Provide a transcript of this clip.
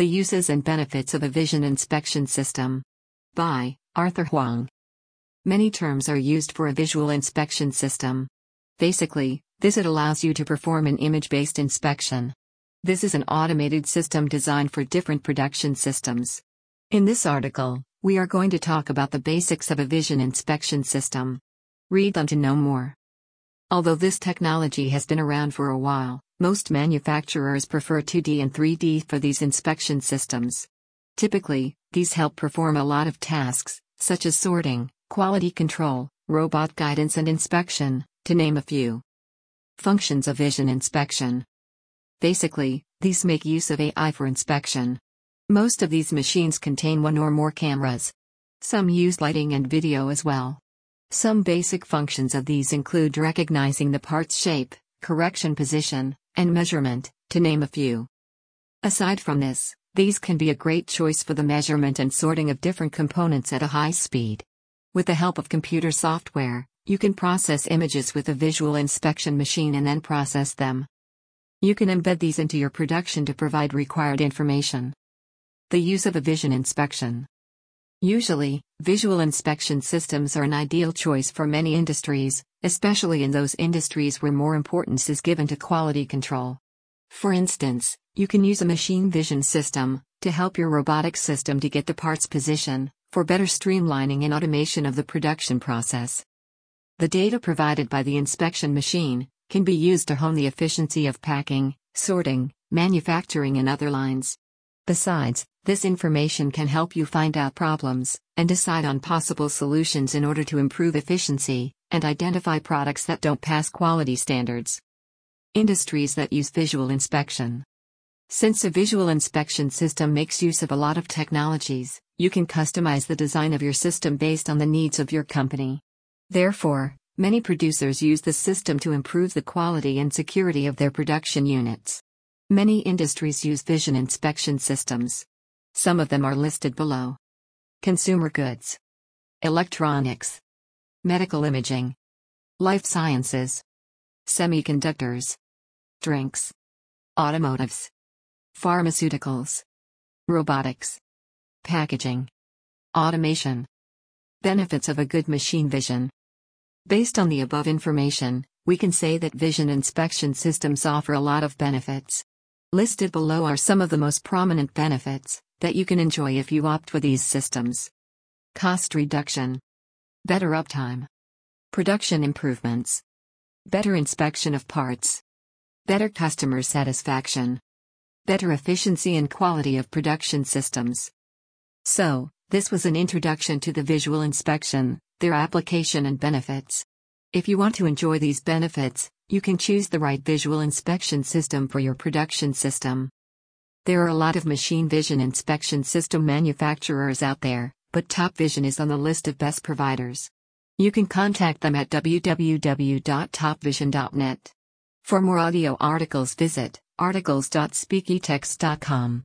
The Uses and Benefits of a Vision Inspection System. By Arthur Huang. Many terms are used for a visual inspection system. Basically, this it allows you to perform an image based inspection. This is an automated system designed for different production systems. In this article, we are going to talk about the basics of a vision inspection system. Read them to know more. Although this technology has been around for a while, most manufacturers prefer 2D and 3D for these inspection systems. Typically, these help perform a lot of tasks, such as sorting, quality control, robot guidance, and inspection, to name a few. Functions of vision inspection. Basically, these make use of AI for inspection. Most of these machines contain one or more cameras. Some use lighting and video as well. Some basic functions of these include recognizing the part's shape, correction position, and measurement, to name a few. Aside from this, these can be a great choice for the measurement and sorting of different components at a high speed. With the help of computer software, you can process images with a visual inspection machine and then process them. You can embed these into your production to provide required information. The use of a vision inspection. Usually, visual inspection systems are an ideal choice for many industries, especially in those industries where more importance is given to quality control. For instance, you can use a machine vision system to help your robotic system to get the parts position for better streamlining and automation of the production process. The data provided by the inspection machine can be used to hone the efficiency of packing, sorting, manufacturing, and other lines. Besides, this information can help you find out problems and decide on possible solutions in order to improve efficiency and identify products that don't pass quality standards. Industries that use visual inspection. Since a visual inspection system makes use of a lot of technologies, you can customize the design of your system based on the needs of your company. Therefore, many producers use the system to improve the quality and security of their production units. Many industries use vision inspection systems. Some of them are listed below. Consumer goods, electronics, medical imaging, life sciences, semiconductors, drinks, automotives, pharmaceuticals, robotics, packaging, automation. Benefits of a good machine vision. Based on the above information, we can say that vision inspection systems offer a lot of benefits. Listed below are some of the most prominent benefits that you can enjoy if you opt for these systems. Cost reduction, better uptime, production improvements, better inspection of parts, better customer satisfaction, better efficiency and quality of production systems. So, this was an introduction to the visual inspection, their application and benefits. If you want to enjoy these benefits, you can choose the right visual inspection system for your production system. There are a lot of machine vision inspection system manufacturers out there, but Top Vision is on the list of best providers. You can contact them at www.topvision.net. For more audio articles visit articles.speakytext.com.